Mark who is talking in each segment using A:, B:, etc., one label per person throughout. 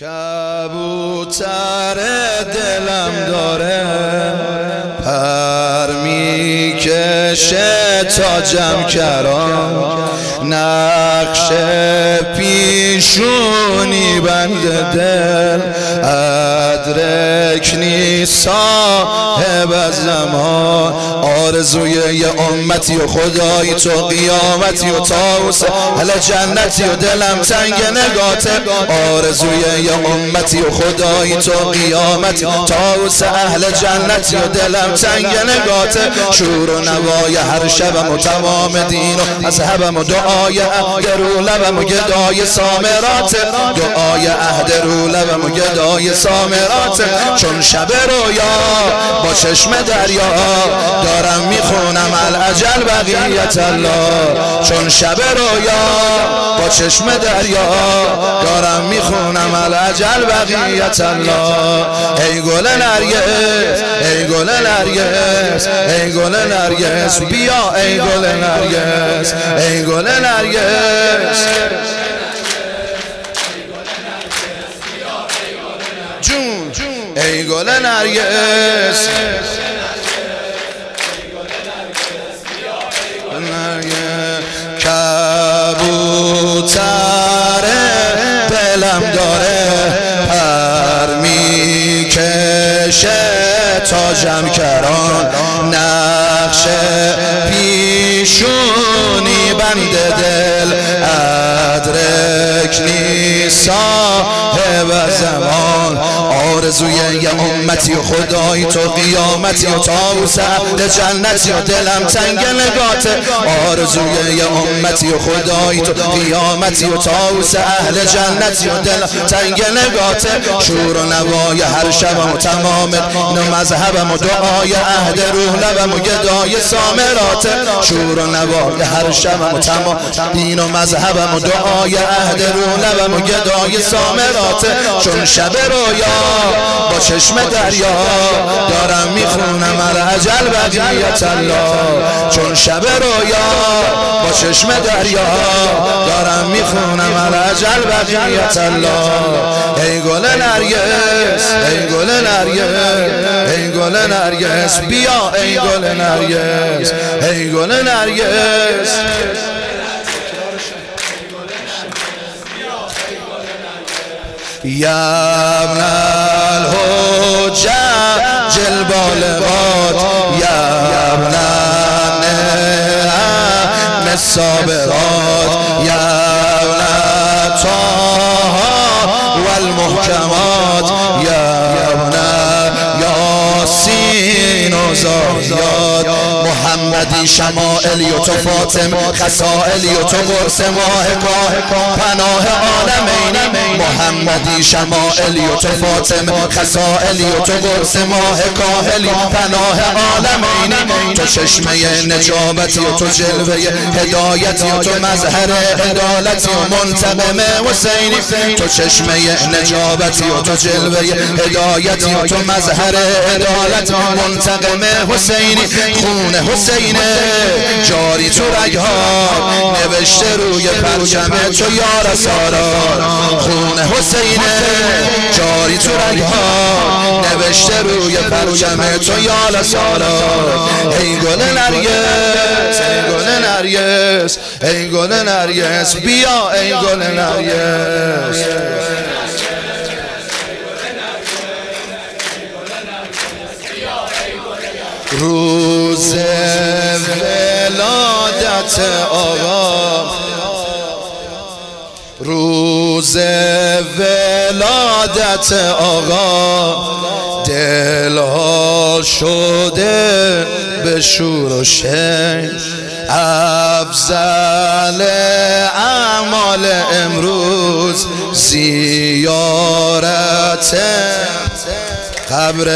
A: کبوتر دلم داره پر می‌کشه تا جمع کران. نقش پیشونی بند دل ادرک نیست صاحب زمان. آرزوی یه امتی و خدایی تو قیامتی و تاوسه هل جنتی و دلم تنگ نگاته آرزوی یه امتی و خدایی تو قیامتی. تاوس اهل جنتی و دلم تنگ نگاته شور و نوای هر شبم و تمام دین و اصحبم و دعای عهد رو لبم و گدای سامرات. دعای عهد رو لبم و گدای سامرات. چون شب رویا با چشم دریا دارم می‌خونم العجل بقیت الله. چون شب رویا با چشم دریا دارم می‌خونم العجل بقیت الله. ای گل نرگس ای گل نرگس ای گل نرگس بیا ای گل نرگس ای گل نرگس. ای گل نرگس. کبوتر دلم داره پر می‌کشه تا جمع کران نقش پیشونی بند دل ادرک نیست صاحب زمان. آرزوی یه امتی و خدایی تو قیامتی و تاوس اهل جنتی و دلم تنگ نگات. آرزوی یه امتی و خدایی تو قیامتی و تاوس اهل جنتی و دلم تنگ نگات. شور و نوای هر شبم و تمام مذهبم و دعای عهد روح لبم و گدای سامرات. شور و نوای هر شبم و تمام دین و مذهبم و دعای عهد روح لبم و گدای سامرات. چون شب رویا با چشم دریا دارم می‌خونم العجل بقیت الله چون شب رویا با چشم دریا دارم می‌خونم العجل بقیت الله ای گل نرگس ای گل نرگس ای گل نرگس بیا ای گل نرگس ای گل نرگس البالغات یا ابن النعم الصابرات طه والمحکمات یا ابن یاسین و زاریات. محمدی شمائلی و تو فاطم خسائلی و تو قرص ماه پناه عالمین. محمدی شمائلی و تو فاطم خسائلی و تو قرص ماه کاهلی پناه عالمین. تو چشمه نجابتی و تو جلوه هدایتی و تو مظهر عدالتی و منتقم حسینی. تو چشمه نجابتی و تو جلوه هدایتی و تو مظهر عدالت منتقم حسینی. خون حسینه جاری تو رگها نوشته روی پرچم تو یار سارا. خون حسینه جاری تو رگها نوشته روی پرچم تو یار سارا ای گل نرگس ای گل نرگس ای گل نرگس. بیا ای گل نرگس. روز ولادت آقا روز ولادت آقا دلها شده به شور و شن افضل اعمال امروز زیارت قبر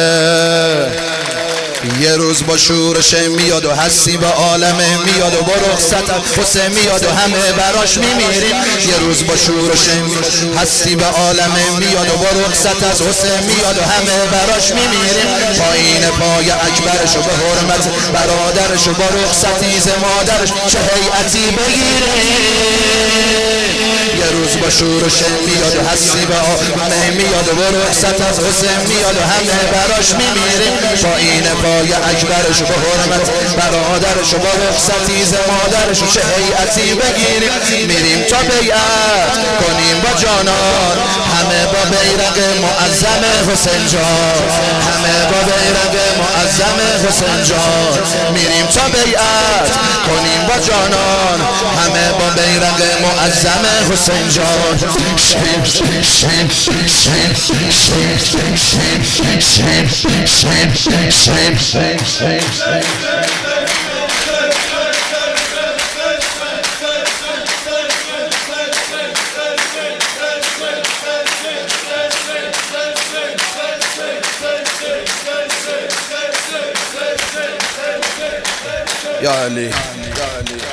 A: یه روز با شورش میاد و هستی به عالم میاد و با رخصت حسین میاد و همه براش میمیریم. یه روز با شورش هستی به عالم میاد و با رخصت از حسین میاد و همه براش میمیریم. پایین پای اکبرش و به حرمت برادرش و با رخصتی ز مادرش چه هیئتی بگیریم؟ یه روز با شور و شن میاد و حسی به همه میاد و رخصت از حسین میاد و همه براش میمیریم. با این پای اکبرش به حرمت برادرش رخصتی ز مادرش چه هیئتی بگیریم میریم تا بیعت. کنیم جانان همه با بیرق معظم حسین جان همه با بیرق معظم حسین جان میریم تا بیعت کنیم با جانان همه با بیرق معظم حسین جان Yani. yani.